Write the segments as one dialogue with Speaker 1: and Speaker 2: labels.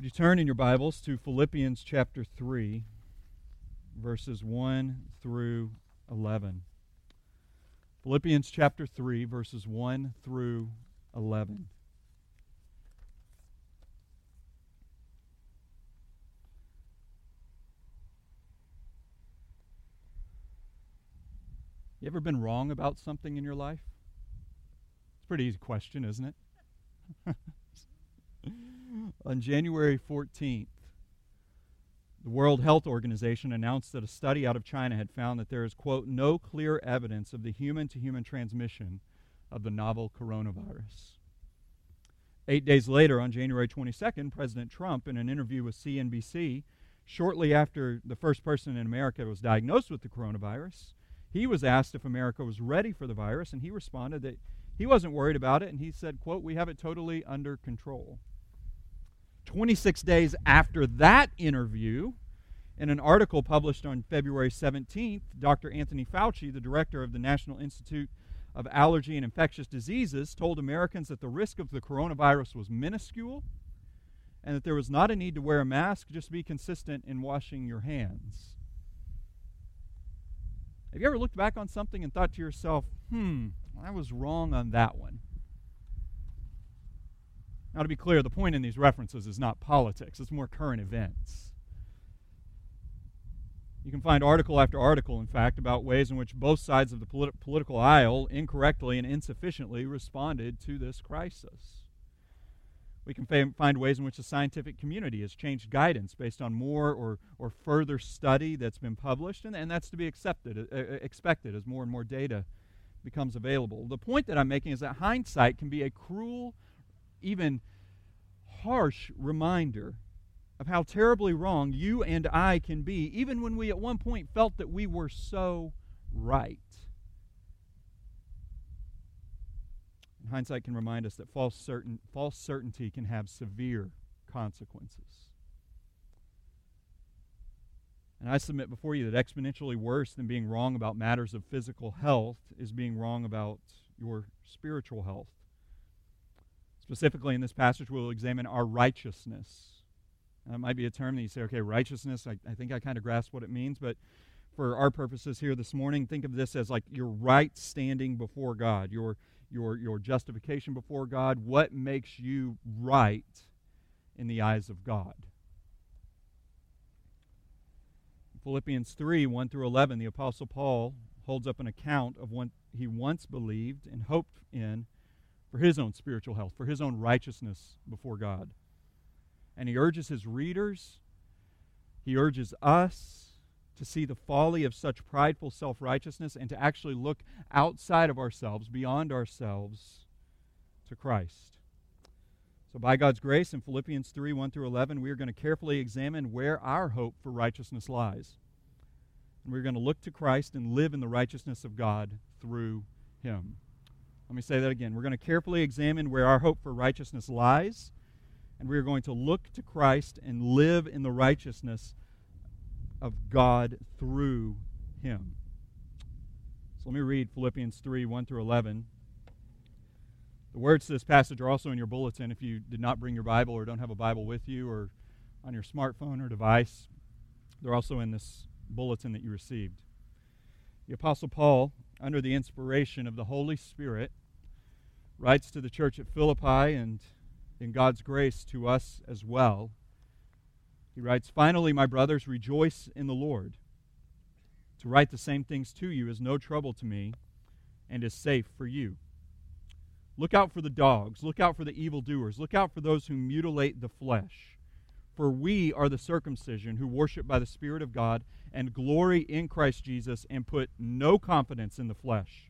Speaker 1: Would you turn in your Bibles to Philippians chapter 3, verses 1 through 11? Philippians chapter 3, verses 1 through 11. You ever been wrong about something in your life? It's a pretty easy question, isn't it? On January 14th, the World Health Organization announced that a study out of China had found that there is, quote, no clear evidence of the human to human transmission of the novel coronavirus. Eight days later, on January 22nd, President Trump, in an interview with CNBC, shortly after the first person in America was diagnosed with the coronavirus, he was asked if America was ready for the virus, and he responded that he wasn't worried about it, and he said, quote, we have it totally under control. 26 days after that interview, in an article published on February 17th, Dr. Anthony Fauci, the director of the National Institute of Allergy and Infectious Diseases, told Americans that the risk of the coronavirus was minuscule and that there was not a need to wear a mask, just be consistent in washing your hands. Have you ever looked back on something and thought to yourself, hmm, I was wrong on that one? Now, to be clear, the point in these references is not politics, it's more current events. You can find article after article, in fact, about ways in which both sides of the politi- political aisle incorrectly and insufficiently responded to this crisis. We can fa- find ways in which the scientific community has changed guidance based on more or, or further study that's been published, and, and that's to be accepted, uh, uh expected as more and more data becomes available. The point that I'm making is that hindsight can be a cruel even harsh reminder of how terribly wrong you and I can be, even when we at one point felt that we were so right. And hindsight can remind us that false, certain, false certainty can have severe consequences. And I submit before you that exponentially worse than being wrong about matters of physical health is being wrong about your spiritual health. Specifically, in this passage, we'll examine our righteousness. That might be a term that you say, okay, righteousness, I, I think I kind of grasp what it means, but for our purposes here this morning, think of this as like your right standing before God, your, your, your justification before God, what makes you right in the eyes of God. Philippians 3 1 through 11, the Apostle Paul holds up an account of what he once believed and hoped in for his own spiritual health, for his own righteousness before God. And he urges his readers, he urges us to see the folly of such prideful self righteousness and to actually look outside of ourselves, beyond ourselves, to Christ. So, by God's grace, in Philippians 3 1 through 11, we are going to carefully examine where our hope for righteousness lies. And we're going to look to Christ and live in the righteousness of God through him. Let me say that again. We're going to carefully examine where our hope for righteousness lies, and we are going to look to Christ and live in the righteousness of God through him. So let me read Philippians 3 1 through 11. The words to this passage are also in your bulletin if you did not bring your Bible or don't have a Bible with you or on your smartphone or device. They're also in this bulletin that you received. The Apostle Paul, under the inspiration of the Holy Spirit, writes to the church at Philippi and in God's grace to us as well. He writes, Finally, my brothers, rejoice in the Lord. To write the same things to you is no trouble to me and is safe for you. Look out for the dogs. Look out for the evildoers. Look out for those who mutilate the flesh. For we are the circumcision who worship by the Spirit of God and glory in Christ Jesus and put no confidence in the flesh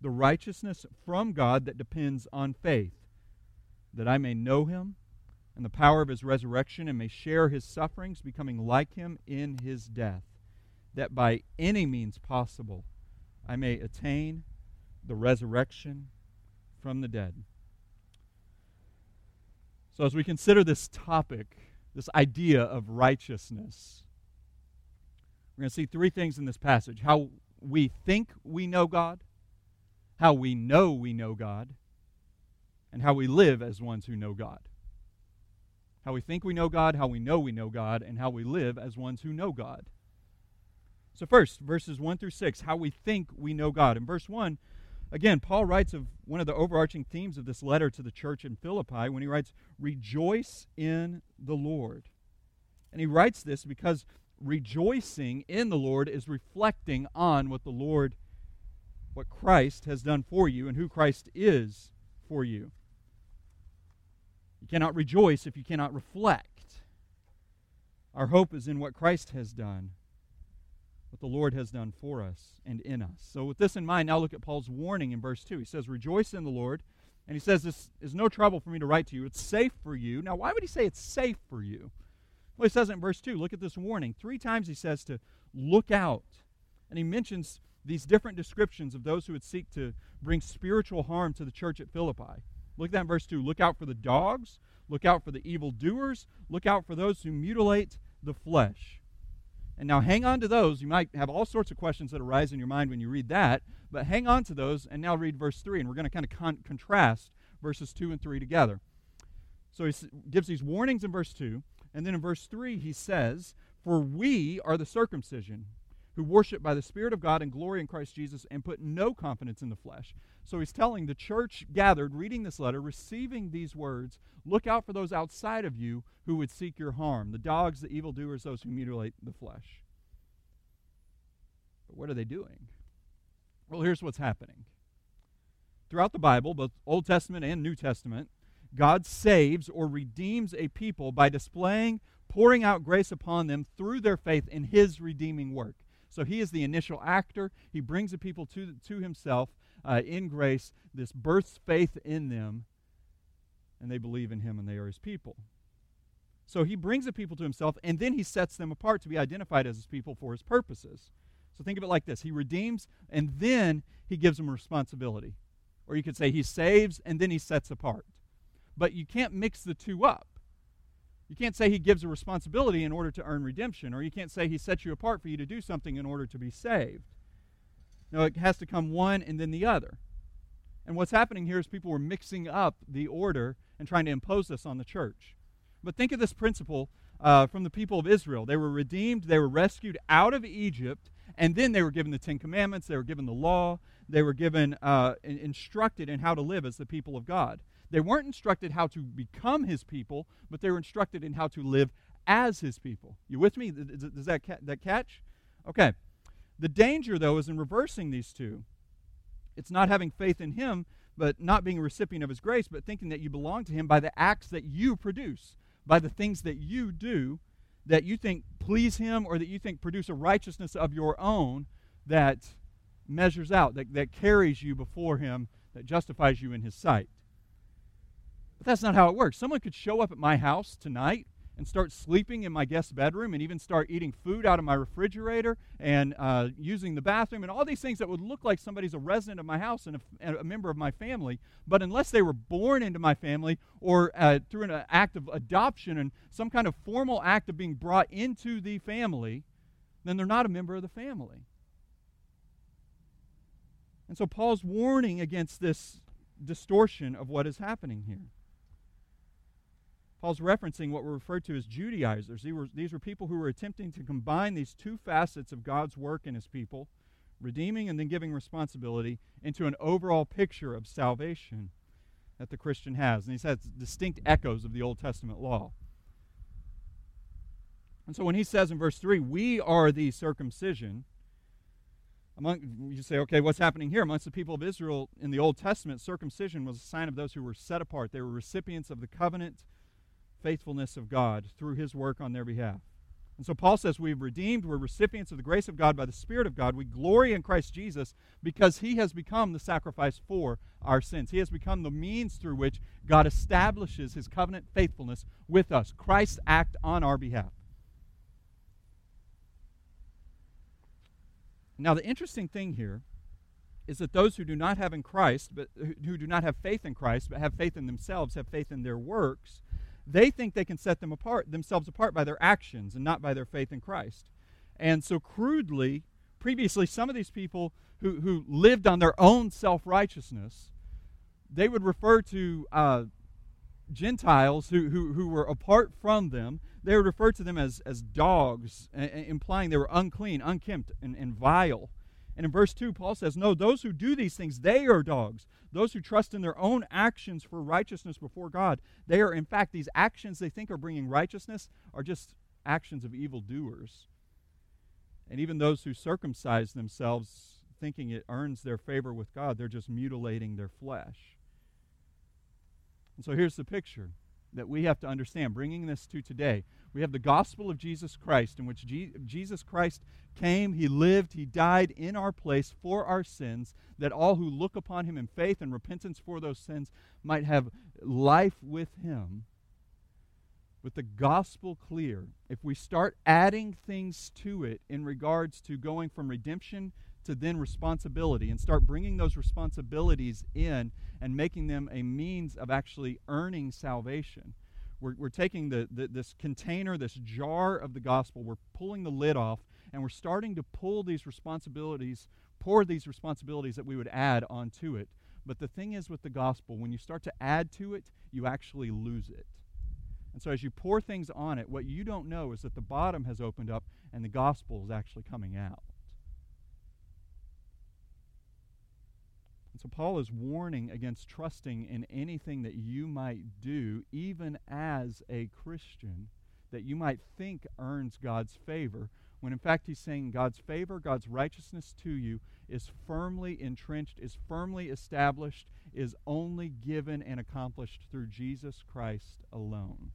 Speaker 1: the righteousness from God that depends on faith, that I may know him and the power of his resurrection and may share his sufferings, becoming like him in his death, that by any means possible I may attain the resurrection from the dead. So, as we consider this topic, this idea of righteousness, we're going to see three things in this passage how we think we know God, how we know we know God, and how we live as ones who know God. How we think we know God, how we know we know God, and how we live as ones who know God. So, first, verses 1 through 6, how we think we know God. In verse 1, Again, Paul writes of one of the overarching themes of this letter to the church in Philippi when he writes, Rejoice in the Lord. And he writes this because rejoicing in the Lord is reflecting on what the Lord, what Christ has done for you and who Christ is for you. You cannot rejoice if you cannot reflect. Our hope is in what Christ has done what the Lord has done for us and in us. So, with this in mind, now look at Paul's warning in verse 2. He says, Rejoice in the Lord. And he says, This is no trouble for me to write to you. It's safe for you. Now, why would he say it's safe for you? Well, he says in verse 2. Look at this warning. Three times he says to look out. And he mentions these different descriptions of those who would seek to bring spiritual harm to the church at Philippi. Look at that verse 2. Look out for the dogs. Look out for the evildoers. Look out for those who mutilate the flesh. And now hang on to those. You might have all sorts of questions that arise in your mind when you read that, but hang on to those and now read verse 3. And we're going to kind of con- contrast verses 2 and 3 together. So he gives these warnings in verse 2. And then in verse 3, he says, For we are the circumcision who worship by the Spirit of God and glory in Christ Jesus and put no confidence in the flesh. So he's telling the church gathered, reading this letter, receiving these words, look out for those outside of you who would seek your harm the dogs, the evildoers, those who mutilate the flesh. But what are they doing? Well, here's what's happening. Throughout the Bible, both Old Testament and New Testament, God saves or redeems a people by displaying, pouring out grace upon them through their faith in his redeeming work. So he is the initial actor. He brings the people to, to himself uh, in grace. This births faith in them, and they believe in him and they are his people. So he brings the people to himself, and then he sets them apart to be identified as his people for his purposes. So think of it like this He redeems, and then he gives them responsibility. Or you could say he saves, and then he sets apart. But you can't mix the two up. You can't say he gives a responsibility in order to earn redemption, or you can't say he sets you apart for you to do something in order to be saved. No, it has to come one and then the other. And what's happening here is people were mixing up the order and trying to impose this on the church. But think of this principle uh, from the people of Israel. They were redeemed, they were rescued out of Egypt, and then they were given the Ten Commandments, they were given the law, they were given uh, instructed in how to live as the people of God. They weren't instructed how to become his people, but they were instructed in how to live as his people. You with me? Does that, that catch? Okay. The danger, though, is in reversing these two. It's not having faith in him, but not being a recipient of his grace, but thinking that you belong to him by the acts that you produce, by the things that you do that you think please him or that you think produce a righteousness of your own that measures out, that, that carries you before him, that justifies you in his sight. But that's not how it works. Someone could show up at my house tonight and start sleeping in my guest bedroom and even start eating food out of my refrigerator and uh, using the bathroom and all these things that would look like somebody's a resident of my house and a, and a member of my family. But unless they were born into my family or uh, through an act of adoption and some kind of formal act of being brought into the family, then they're not a member of the family. And so Paul's warning against this distortion of what is happening here. Paul's referencing what were referred to as Judaizers. These were, these were people who were attempting to combine these two facets of God's work in his people, redeeming and then giving responsibility, into an overall picture of salvation that the Christian has. And he says distinct echoes of the Old Testament law. And so when he says in verse 3, we are the circumcision, among you say, okay, what's happening here? Amongst the people of Israel in the Old Testament, circumcision was a sign of those who were set apart. They were recipients of the covenant faithfulness of God through his work on their behalf. And so Paul says we've redeemed, we're recipients of the grace of God by the Spirit of God. We glory in Christ Jesus because he has become the sacrifice for our sins. He has become the means through which God establishes his covenant faithfulness with us. Christ's act on our behalf. Now, the interesting thing here is that those who do not have in Christ, but who do not have faith in Christ, but have faith in themselves, have faith in their works, they think they can set them apart, themselves apart by their actions and not by their faith in Christ. And so crudely, previously, some of these people who, who lived on their own self righteousness, they would refer to uh, Gentiles who, who, who were apart from them, they would refer to them as, as dogs, implying they were unclean, unkempt, and, and vile. And in verse 2, Paul says, No, those who do these things, they are dogs. Those who trust in their own actions for righteousness before God, they are, in fact, these actions they think are bringing righteousness are just actions of evildoers. And even those who circumcise themselves thinking it earns their favor with God, they're just mutilating their flesh. And so here's the picture that we have to understand, bringing this to today. We have the gospel of Jesus Christ, in which Je- Jesus Christ came, he lived, he died in our place for our sins, that all who look upon him in faith and repentance for those sins might have life with him. With the gospel clear, if we start adding things to it in regards to going from redemption to then responsibility and start bringing those responsibilities in and making them a means of actually earning salvation. We're, we're taking the, the, this container, this jar of the gospel, we're pulling the lid off, and we're starting to pull these responsibilities, pour these responsibilities that we would add onto it. But the thing is with the gospel, when you start to add to it, you actually lose it. And so as you pour things on it, what you don't know is that the bottom has opened up and the gospel is actually coming out. And so Paul is warning against trusting in anything that you might do, even as a Christian, that you might think earns God's favor, when in fact he's saying God's favor, God's righteousness to you is firmly entrenched, is firmly established, is only given and accomplished through Jesus Christ alone.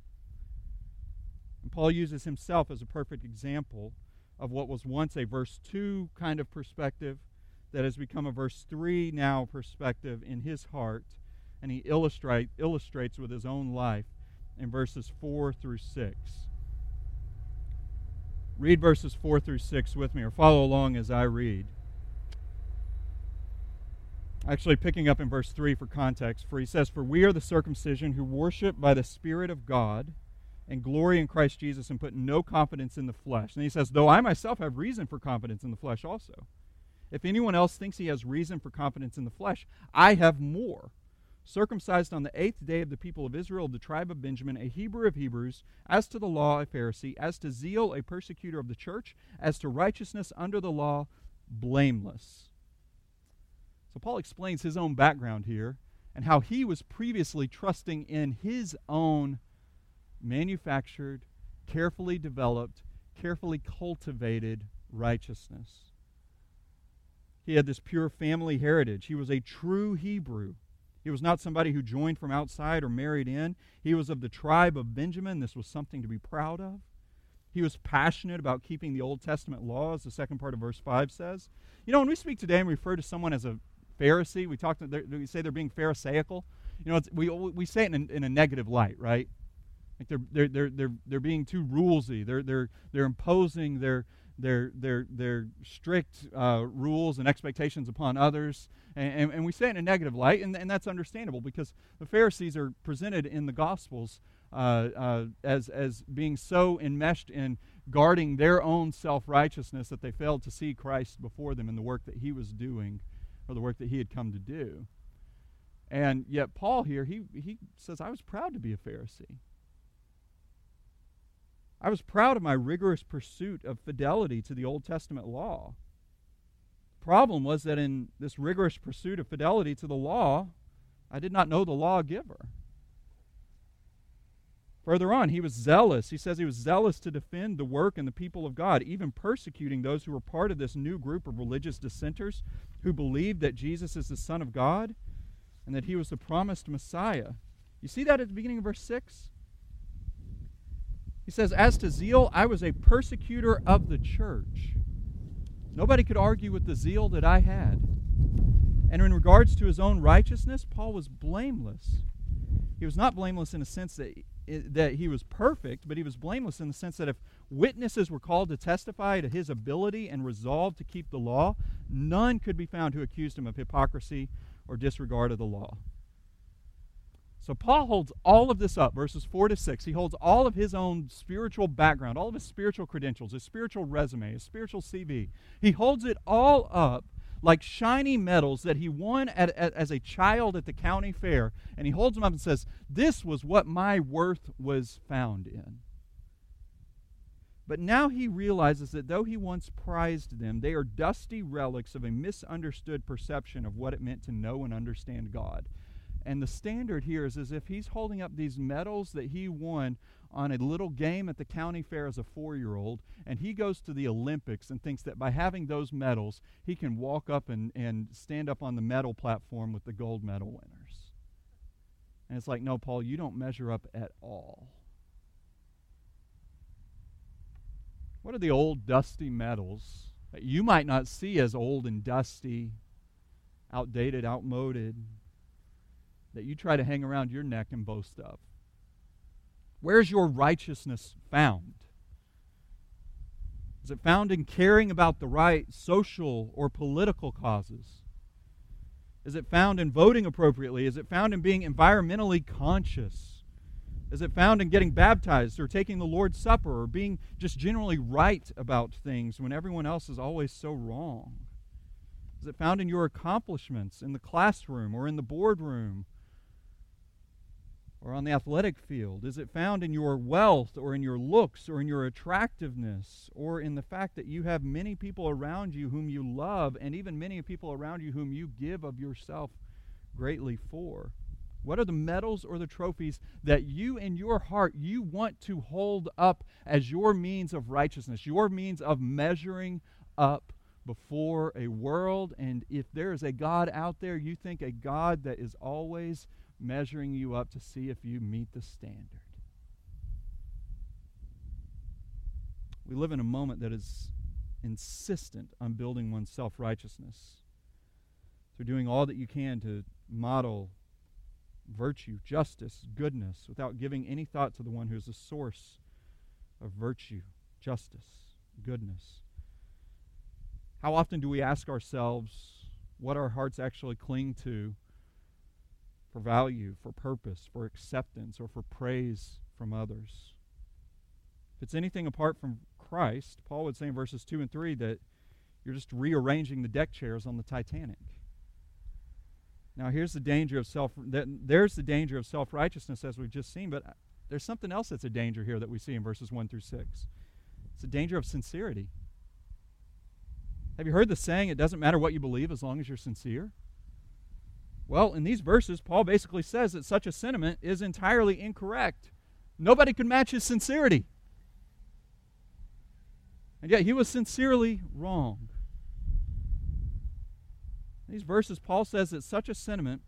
Speaker 1: And Paul uses himself as a perfect example of what was once a verse 2 kind of perspective that has become a verse 3 now perspective in his heart, and he illustrate, illustrates with his own life in verses 4 through 6. Read verses 4 through 6 with me, or follow along as I read. Actually, picking up in verse 3 for context, for he says, For we are the circumcision who worship by the Spirit of God and glory in Christ Jesus and put no confidence in the flesh. And he says, Though I myself have reason for confidence in the flesh also. If anyone else thinks he has reason for confidence in the flesh, I have more. Circumcised on the eighth day of the people of Israel, of the tribe of Benjamin, a Hebrew of Hebrews, as to the law, a Pharisee, as to zeal, a persecutor of the church, as to righteousness under the law, blameless. So Paul explains his own background here and how he was previously trusting in his own manufactured, carefully developed, carefully cultivated righteousness. He had this pure family heritage. He was a true Hebrew. He was not somebody who joined from outside or married in. He was of the tribe of Benjamin. This was something to be proud of. He was passionate about keeping the Old Testament laws, the second part of verse 5 says. You know, when we speak today and refer to someone as a Pharisee, we talk to, we say they're being Pharisaical. You know, we, we say it in, in a negative light, right? Like they're, they're, they're, they're, they're being too rulesy. They're, they're, they're imposing their, their, their, their strict uh, rules and expectations upon others. And, and, and, we say it in a negative light, and, and that's understandable because the Pharisees are presented in the Gospels uh, uh, as, as being so enmeshed in guarding their own self righteousness that they failed to see Christ before them in the work that he was doing or the work that he had come to do. And yet, Paul here, he, he says, I was proud to be a Pharisee. I was proud of my rigorous pursuit of fidelity to the Old Testament law. Problem was that in this rigorous pursuit of fidelity to the law, I did not know the lawgiver. Further on, he was zealous. He says he was zealous to defend the work and the people of God, even persecuting those who were part of this new group of religious dissenters who believed that Jesus is the Son of God and that he was the promised Messiah. You see that at the beginning of verse 6? He says, As to zeal, I was a persecutor of the church. Nobody could argue with the zeal that I had. And in regards to his own righteousness, Paul was blameless. He was not blameless in a sense that eh, that he was perfect, but he was blameless in the sense that if witnesses were called to testify to his ability and resolve to keep the law, none could be found who accused him of hypocrisy or disregard of the law. So Paul holds all of this up, verses 4 to 6. He holds all of his own spiritual background, all of his spiritual credentials, his spiritual resume, his spiritual CV. He holds it all up like shiny medals that he won at, at, as a child at the county fair. And he holds them up and says, This was what my worth was found in. But now he realizes that though he once prized them, they are dusty relics of a misunderstood perception of what it meant to know and understand God. And the standard here is as if he's holding up these medals that he won on a little game at the county fair as a four year old, and he goes to the Olympics and thinks that by having those medals, he can walk up and, and stand up on the medal platform with the gold medal winners. And it's like, no, Paul, you don't measure up at all. What are the old dusty medals that you might not see as old and dusty, outdated, outmoded, that you try to hang around your neck and boast of? Where's your righteousness found? Is it found in caring about the right social or political causes? Is it found in voting appropriately? Is it found in being environmentally conscious? Is it found in getting baptized or taking the Lord's Supper or being just generally right about things when everyone else is always so wrong? Is it found in your accomplishments in the classroom or in the boardroom or on the athletic field? Is it found in your wealth or in your looks or in your attractiveness or in the fact that you have many people around you whom you love and even many people around you whom you give of yourself greatly for? What are the medals or the trophies that you in your heart you want to hold up as your means of righteousness, your means of measuring up before a world and if there is a God out there, you think a God that is always measuring you up to see if you meet the standard. We live in a moment that is insistent on building one's self righteousness through doing all that you can to model virtue, justice, goodness, without giving any thought to the one who is the source of virtue, justice, goodness. How often do we ask ourselves what our hearts actually cling to for value, for purpose, for acceptance, or for praise from others. If it's anything apart from Christ, Paul would say in verses 2 and 3 that you're just rearranging the deck chairs on the Titanic. Now here's the danger of self there's the danger of self-righteousness as we've just seen, but uh, there's something else that's a danger here that we see in verses 1 through 6. It's a danger of sincerity. Have you heard the saying it doesn't matter what you believe as long as you're sincere? Well, in these verses, Paul basically says that such a sentiment is entirely incorrect. Nobody could match his sincerity. And yet he was sincerely wrong. In these verses, Paul says that such a sentiment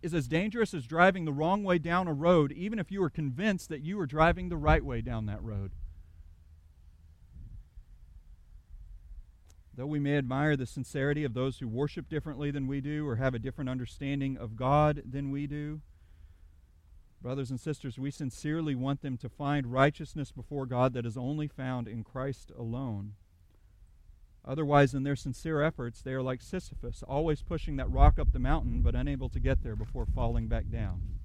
Speaker 1: is as dangerous as driving the wrong way down a road, even if you are convinced that you are driving the right way down that road. Though we may admire the sincerity of those who worship differently than we do or have a different understanding of God than we do, brothers and sisters, we sincerely want them to find righteousness before God that is only found in Christ alone. Otherwise, in their sincere efforts, they are like Sisyphus, always pushing that rock up the mountain, but unable to get there before falling back down.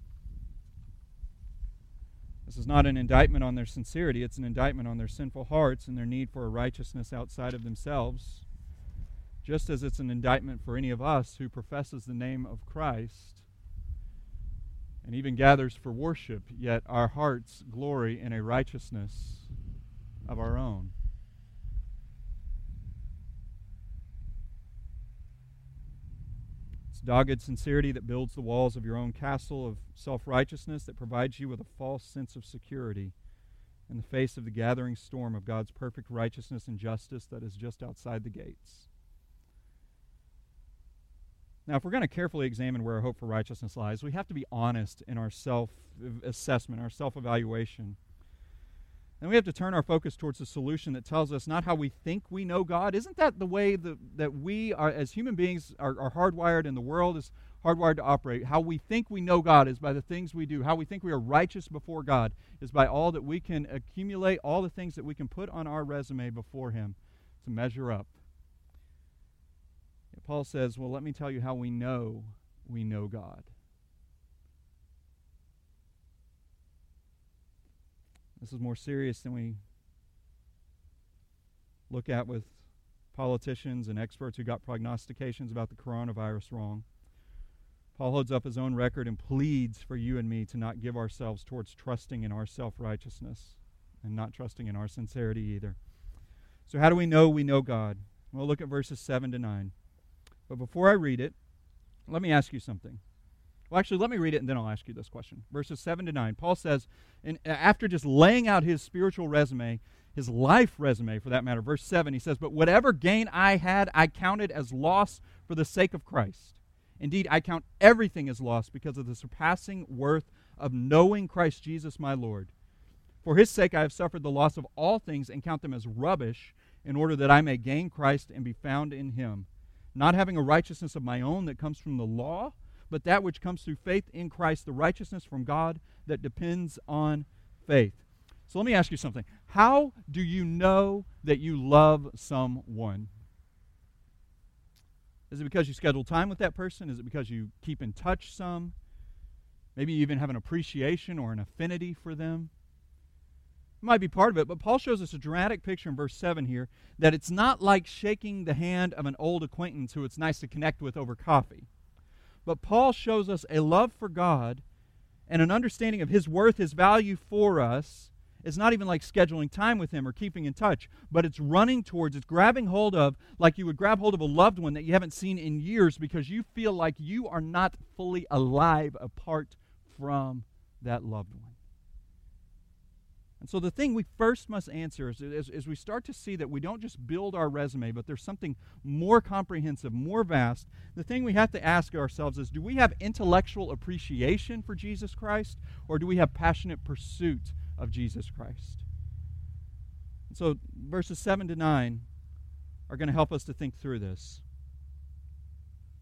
Speaker 1: This is not an indictment on their sincerity, it's an indictment on their sinful hearts and their need for a righteousness outside of themselves just as it's an indictment for any of us who professes the name of Christ and even gathers for worship, yet our hearts glory in a righteousness of our own. Dogged sincerity that builds the walls of your own castle of self righteousness that provides you with a false sense of security in the face of the gathering storm of God's perfect righteousness and justice that is just outside the gates. Now, if we're going to carefully examine where our hope for righteousness lies, we have to be honest in our self assessment, our self evaluation. And we have to turn our focus towards a solution that tells us not how we think we know God. Isn't that the way the, that we are, as human beings, are, are hardwired and the world is hardwired to operate? How we think we know God is by the things we do. How we think we are righteous before God is by all that we can accumulate, all the things that we can put on our resume before Him to measure up. Paul says, Well, let me tell you how we know we know God. This is more serious than we look at with politicians and experts who got prognostications about the coronavirus wrong. Paul holds up his own record and pleads for you and me to not give ourselves towards trusting in our self righteousness and not trusting in our sincerity either. So, how do we know we know God? Well, look at verses 7 to 9. But before I read it, let me ask you something. Well, actually, let me read it and then I'll ask you this question. Verses 7 to 9. Paul says, and after just laying out his spiritual resume, his life resume for that matter, verse 7, he says, But whatever gain I had, I counted as loss for the sake of Christ. Indeed, I count everything as loss because of the surpassing worth of knowing Christ Jesus my Lord. For his sake I have suffered the loss of all things and count them as rubbish in order that I may gain Christ and be found in him, not having a righteousness of my own that comes from the law but that which comes through faith in Christ, the righteousness from God that depends on faith. So let me ask you something. How do you know that you love someone? Is it because you schedule time with that person? Is it because you keep in touch some? Maybe you even have an appreciation or an affinity for them? It might be part of it, but Paul shows us a dramatic picture in verse 7 here that it's not like shaking the hand of an old acquaintance who it's nice to connect with over coffee. But Paul shows us a love for God and an understanding of his worth, his value for us. It's not even like scheduling time with him or keeping in touch, but it's running towards, it's grabbing hold of, like you would grab hold of a loved one that you haven't seen in years because you feel like you are not fully alive apart from that loved one. And so the thing we first must answer is, is, is, we start to see that we don't just build our resume, but there's something more comprehensive, more vast. The thing we have to ask ourselves is do we have intellectual appreciation for Jesus Christ, or do we have passionate pursuit of Jesus Christ? And so verses 7 to 9 are going to help us to think through this.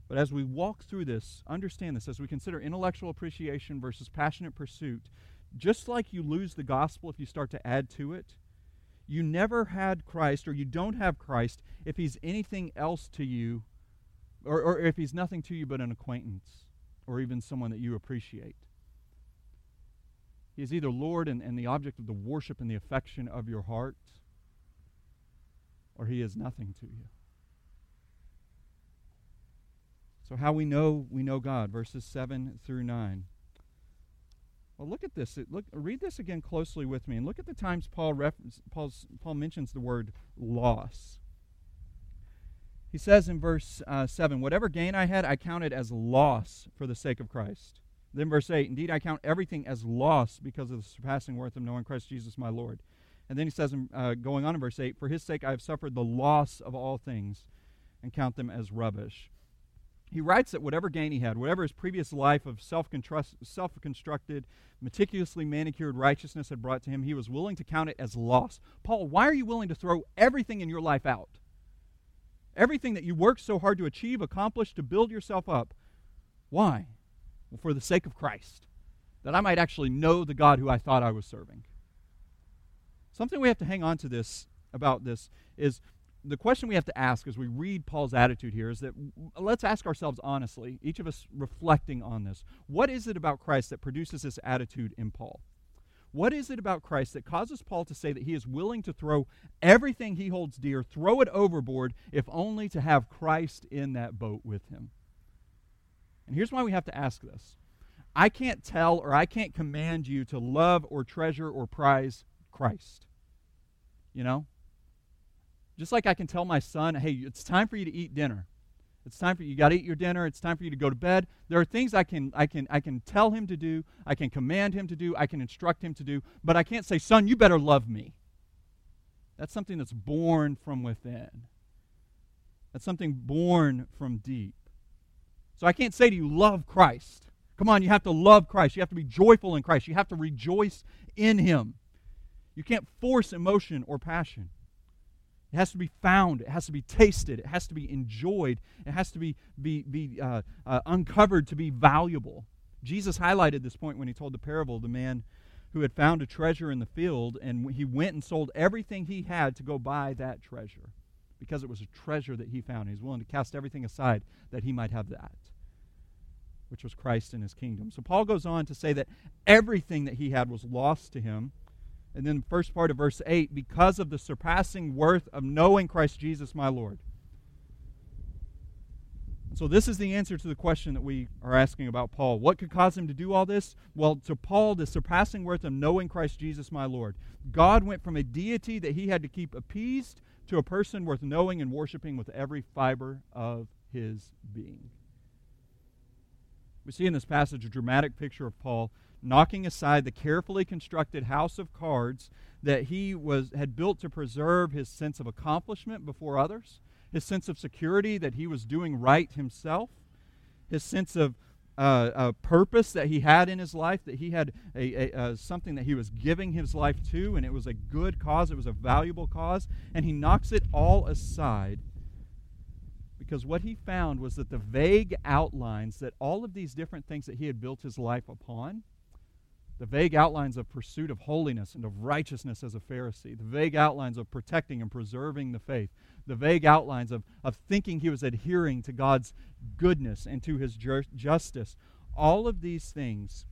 Speaker 1: But as we walk through this, understand this, as we consider intellectual appreciation versus passionate pursuit, just like you lose the gospel if you start to add to it, you never had Christ or you don't have Christ if he's anything else to you or, or if he's nothing to you but an acquaintance or even someone that you appreciate. He is either Lord and, and the object of the worship and the affection of your heart, or he is nothing to you. So, how we know we know God, verses 7 through 9. Well, look at this. Look, read this again closely with me, and look at the times Paul Paul's, Paul mentions the word loss. He says in verse uh, 7, Whatever gain I had, I counted as loss for the sake of Christ. Then verse 8, Indeed, I count everything as loss because of the surpassing worth of knowing Christ Jesus my Lord. And then he says, uh, going on in verse 8, For his sake I have suffered the loss of all things and count them as rubbish he writes that whatever gain he had, whatever his previous life of self constructed, meticulously manicured righteousness had brought to him, he was willing to count it as loss. Paul, why are you willing to throw everything in your life out? Everything that you worked so hard to achieve, accomplish, to build yourself up. Why? Well, for the sake of Christ, that I might actually know the God who I thought I was serving. Something we have to hang on to this about this is the question we have to ask as we read Paul's attitude here is that let's ask ourselves honestly, each of us reflecting on this. What is it about Christ that produces this attitude in Paul? What is it about Christ that causes Paul to say that he is willing to throw everything he holds dear, throw it overboard, if only to have Christ in that boat with him? And here's why we have to ask this I can't tell or I can't command you to love or treasure or prize Christ. You know? Just like I can tell my son, hey, it's time for you to eat dinner. It's time for you. Got to eat your dinner. It's time for you to go to bed. There are things I can, I can, I can tell him to do. I can command him to do. I can instruct him to do. But I can't say, son, you better love me. That's something that's born from within. That's something born from deep. So I can't say to you, love Christ. Come on, you have to love Christ. You have to be joyful in Christ. You have to rejoice in Him. You can't force emotion or passion. It has to be found. It has to be tasted. It has to be enjoyed. It has to be, be, be uh, uh, uncovered to be valuable. Jesus highlighted this point when he told the parable of the man who had found a treasure in the field, and he went and sold everything he had to go buy that treasure because it was a treasure that he found. He's willing to cast everything aside that he might have that, which was Christ and his kingdom. So Paul goes on to say that everything that he had was lost to him and then the first part of verse 8 because of the surpassing worth of knowing Christ Jesus my Lord. So, this is the answer to the question that we are asking about Paul. What could cause him to do all this? Well, to Paul, the surpassing worth of knowing Christ Jesus my Lord. God went from a deity that he had to keep appeased to a person worth knowing and worshiping with every fiber of his being. We see in this passage a dramatic picture of Paul knocking aside the carefully constructed house of cards that he was, had built to preserve his sense of accomplishment before others, his sense of security that he was doing right himself, his sense of uh, a purpose that he had in his life, that he had a, a, uh, something that he was giving his life to, and it was a good cause, it was a valuable cause, and he knocks it all aside because what he found was that the vague outlines that all of these different things that he had built his life upon the vague outlines of pursuit of holiness and of righteousness as a Pharisee, the vague outlines of protecting and preserving the faith, the vague outlines of, of thinking he was adhering to God's goodness and to his ju- justice. All of these things,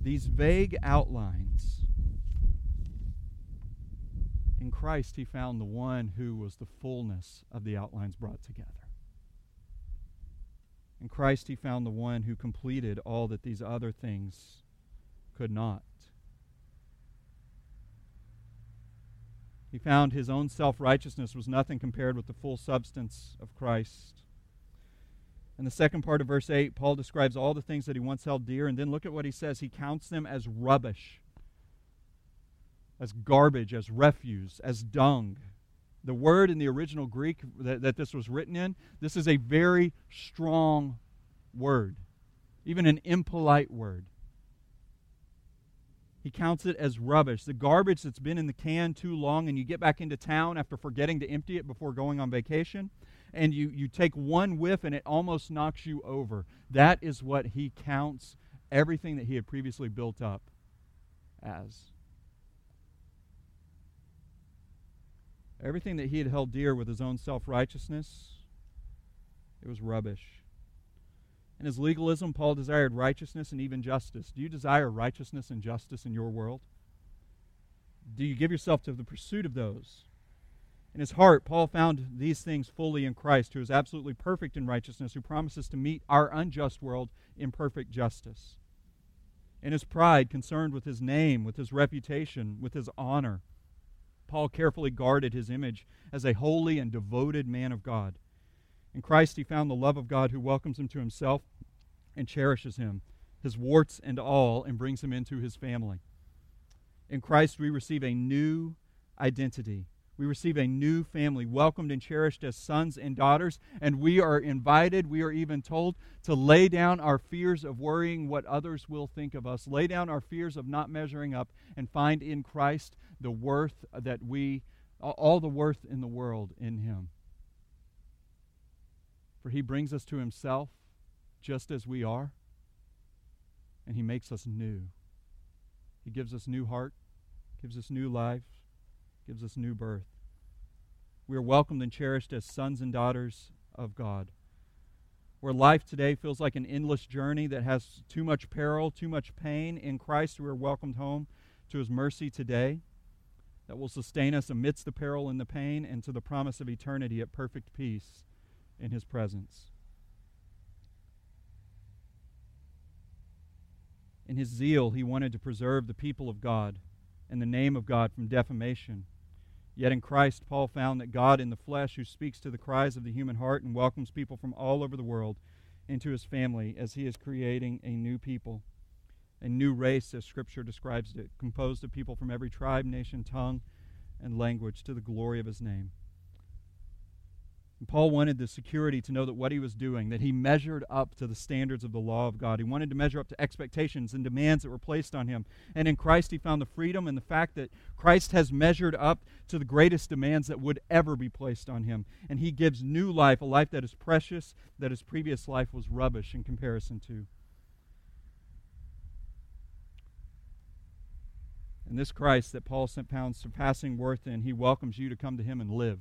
Speaker 1: these vague outlines, in Christ he found the one who was the fullness of the outlines brought together. In Christ he found the one who completed all that these other things could not. He found his own self righteousness was nothing compared with the full substance of Christ. In the second part of verse 8, Paul describes all the things that he once held dear, and then look at what he says. He counts them as rubbish, as garbage, as refuse, as dung. The word in the original Greek that, that this was written in, this is a very strong word, even an impolite word. He counts it as rubbish. The garbage that's been in the can too long, and you get back into town after forgetting to empty it before going on vacation, and you, you take one whiff and it almost knocks you over. That is what he counts everything that he had previously built up as. Everything that he had held dear with his own self righteousness, it was rubbish. In his legalism, Paul desired righteousness and even justice. Do you desire righteousness and justice in your world? Do you give yourself to the pursuit of those? In his heart, Paul found these things fully in Christ, who is absolutely perfect in righteousness, who promises to meet our unjust world in perfect justice. In his pride, concerned with his name, with his reputation, with his honor, Paul carefully guarded his image as a holy and devoted man of God. In Christ, he found the love of God who welcomes him to himself and cherishes him, his warts and all, and brings him into his family. In Christ, we receive a new identity. We receive a new family, welcomed and cherished as sons and daughters, and we are invited, we are even told to lay down our fears of worrying what others will think of us, lay down our fears of not measuring up, and find in Christ the worth that we, all the worth in the world in Him. For he brings us to himself just as we are, and he makes us new. He gives us new heart, gives us new life, gives us new birth. We are welcomed and cherished as sons and daughters of God. Where life today feels like an endless journey that has too much peril, too much pain, in Christ we are welcomed home to his mercy today that will sustain us amidst the peril and the pain and to the promise of eternity at perfect peace in his presence. In his zeal, he wanted to preserve the people of God and the name of God from defamation. Yet in Christ, Paul found that God in the flesh, who speaks to the cries of the human heart and welcomes people from all over the world into his family as he is creating a new people, a new race, as Scripture describes it, composed of people from every tribe, nation, tongue, and language to the glory of his name. And Paul wanted the security to know that what he was doing, that he measured up to the standards of the law of God. He wanted to measure up to expectations and demands that were placed on him. And in Christ, he found the freedom and the fact that Christ has measured up to the greatest demands that would ever be placed on him. And he gives new life, a life that is precious, that his previous life was rubbish in comparison to. And this Christ that Paul found surpassing worth in, he welcomes you to come to him and live.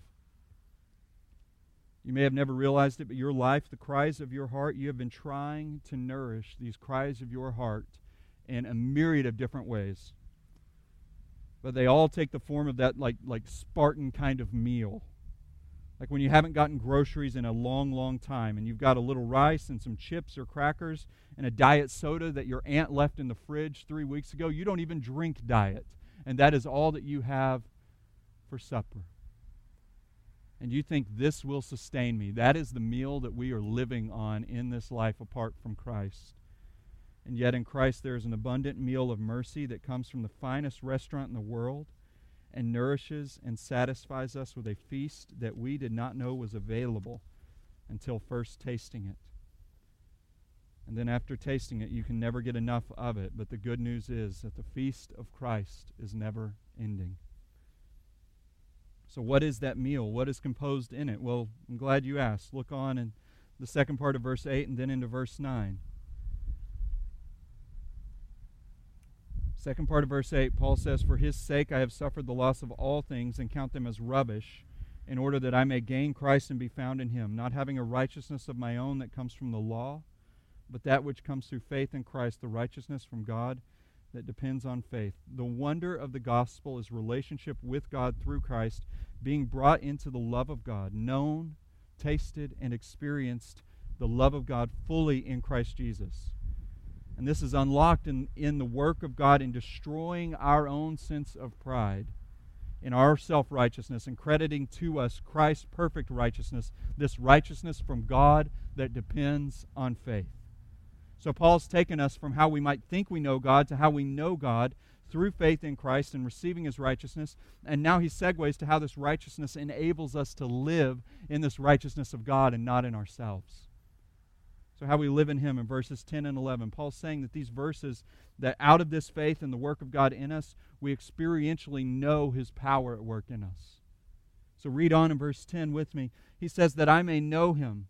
Speaker 1: You may have never realized it, but your life, the cries of your heart, you have been trying to nourish these cries of your heart in a myriad of different ways. But they all take the form of that like like Spartan kind of meal. Like when you haven't gotten groceries in a long, long time and you've got a little rice and some chips or crackers and a diet soda that your aunt left in the fridge three weeks ago. You don't even drink diet. And that is all that you have for supper and you think this will sustain me. That is the meal that we are living on in this life apart from Christ. And yet in Christ there is an abundant meal of mercy that comes from the finest restaurant in the world and nourishes and satisfies us with a feast that we did not know was available until first tasting it. And then after tasting it, you can never get enough of it. But the good news is that the feast of Christ is never ending. So, what is that meal? What is composed in it? Well, I'm glad you asked. Look on in the second part of verse 8 and then into verse 9. Second part of verse 8, Paul says, For his sake I have suffered the loss of all things and count them as rubbish, in order that I may gain Christ and be found in him, not having a righteousness of my own that comes from the law, but that which comes through faith in Christ, the righteousness from God that depends on faith. The wonder of the gospel is relationship with God through Christ, being brought into the love of God, known, tasted, and experienced the love of God fully in Christ Jesus. And this is unlocked in, in the work of God in destroying our own sense of pride, in our self righteousness, and crediting to us Christ's perfect righteousness, this righteousness from God that depends on faith. So Paul's taken us from how we might think we know God to how we know God through faith in Christ and receiving his righteousness. And now he segues to how this righteousness enables us to live in this righteousness of God and not in ourselves. So, how we live in him in verses 10 and 11. Paul's saying that these verses, that out of this faith and the work of God in us, we experientially know his power at work in us. So, read on in verse 10 with me. He says, That I may know him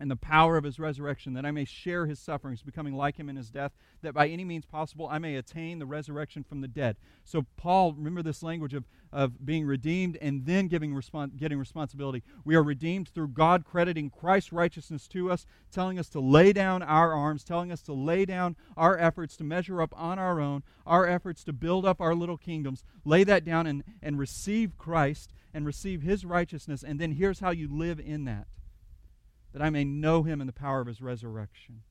Speaker 1: and the power of his resurrection, that I may share his sufferings, becoming like him in his death, that by any means possible I may attain the resurrection from the dead. So, Paul, remember this language of, of being redeemed and then giving respons- getting responsibility. We are redeemed through God crediting Christ's righteousness to us, telling us to lay down our arms, telling us to lay down our efforts to measure up on our own, our efforts to build up our little kingdoms, lay that down and, and receive Christ and receive his righteousness. And then here's how you live in that that I may know him in the power of his resurrection.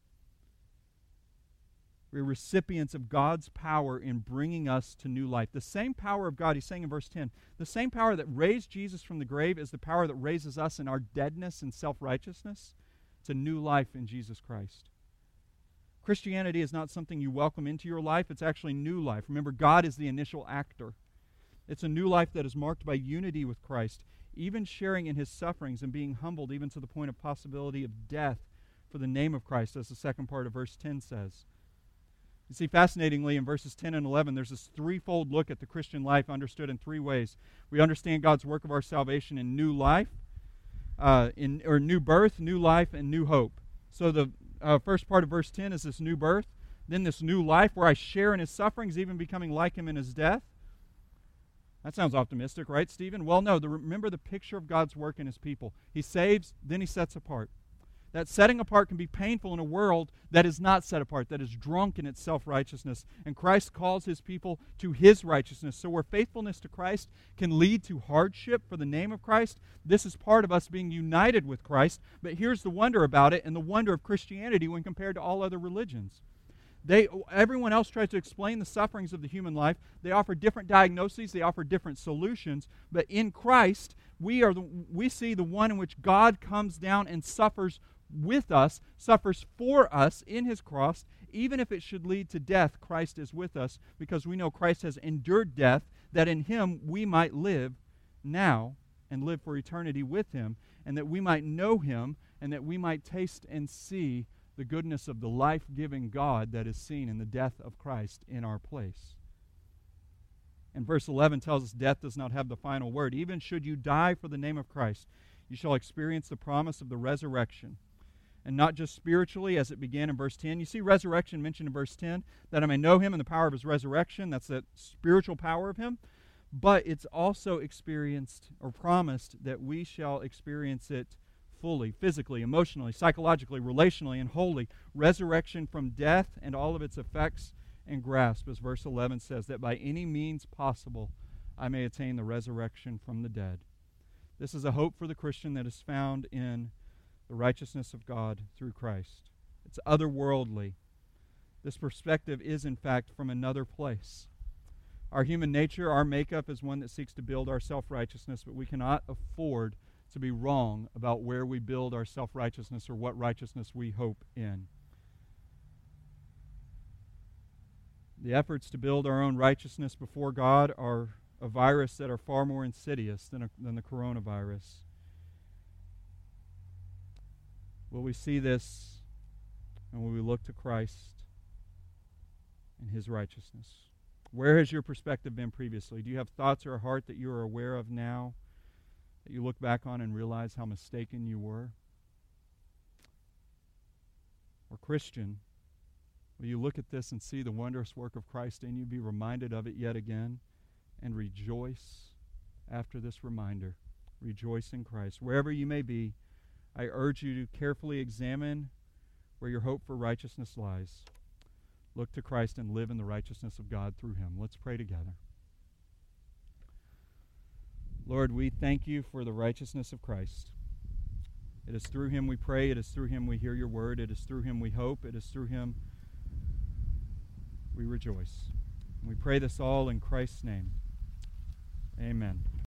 Speaker 1: We're recipients of God's power in bringing us to new life. The same power of God, he's saying in verse 10, the same power that raised Jesus from the grave is the power that raises us in our deadness and self righteousness to new life in Jesus Christ. Christianity is not something you welcome into your life, it's actually new life. Remember, God is the initial actor. It's a new life that is marked by unity with Christ even sharing in his sufferings and being humbled even to the point of possibility of death for the name of Christ, as the second part of verse 10 says. You see, fascinatingly, in verses 10 and 11, there's this threefold look at the Christian life understood in three ways. We understand God's work of our salvation in new life, uh, in, or new birth, new life, and new hope. So the uh, first part of verse 10 is this new birth, then this new life where I share in his sufferings, even becoming like him in his death. That sounds optimistic, right, Stephen? Well, no. The, remember the picture of God's work in his people. He saves, then he sets apart. That setting apart can be painful in a world that is not set apart, that is drunk in its self righteousness. And Christ calls his people to his righteousness. So, where faithfulness to Christ can lead to hardship for the name of Christ, this is part of us being united with Christ. But here's the wonder about it and the wonder of Christianity when compared to all other religions They, everyone else tries to explain the sufferings of the human life. They offer different diagnoses, they offer different solutions. But in Christ, we, are the, we see the one in which God comes down and suffers with us, suffers for us in his cross. Even if it should lead to death, Christ is with us because we know Christ has endured death, that in him we might live now and live for eternity with him, and that we might know him, and that we might taste and see the goodness of the life giving God that is seen in the death of Christ in our place. And verse 11 tells us death does not have the final word. Even should you die for the name of Christ, you shall experience the promise of the resurrection. And not just spiritually, as it began in verse 10. You see resurrection mentioned in verse 10, that I may know him and the power of his resurrection. That's that spiritual power of him. But it's also experienced or promised that we shall experience it fully, physically, emotionally, psychologically, relationally, and wholly. Resurrection from death and all of its effects and grasp, as verse 11 says, that by any means possible I may attain the resurrection from the dead. This is a hope for the Christian that is found in the righteousness of God through Christ. It's otherworldly. This perspective is, in fact, from another place. Our human nature, our makeup, is one that seeks to build our self righteousness, but we cannot afford to be wrong about where we build our self righteousness or what righteousness we hope in. The efforts to build our own righteousness before God are a virus that are far more insidious than, a, than the coronavirus. Will we see this and will we look to Christ and his righteousness? Where has your perspective been previously? Do you have thoughts or a heart that you are aware of now that you look back on and realize how mistaken you were? Or, Christian, will you look at this and see the wondrous work of Christ in you, be reminded of it yet again, and rejoice after this reminder? Rejoice in Christ. Wherever you may be, I urge you to carefully examine where your hope for righteousness lies. Look to Christ and live in the righteousness of God through him. Let's pray together. Lord, we thank you for the righteousness of Christ. It is through him we pray. It is through him we hear your word. It is through him we hope. It is through him we rejoice. And we pray this all in Christ's name. Amen.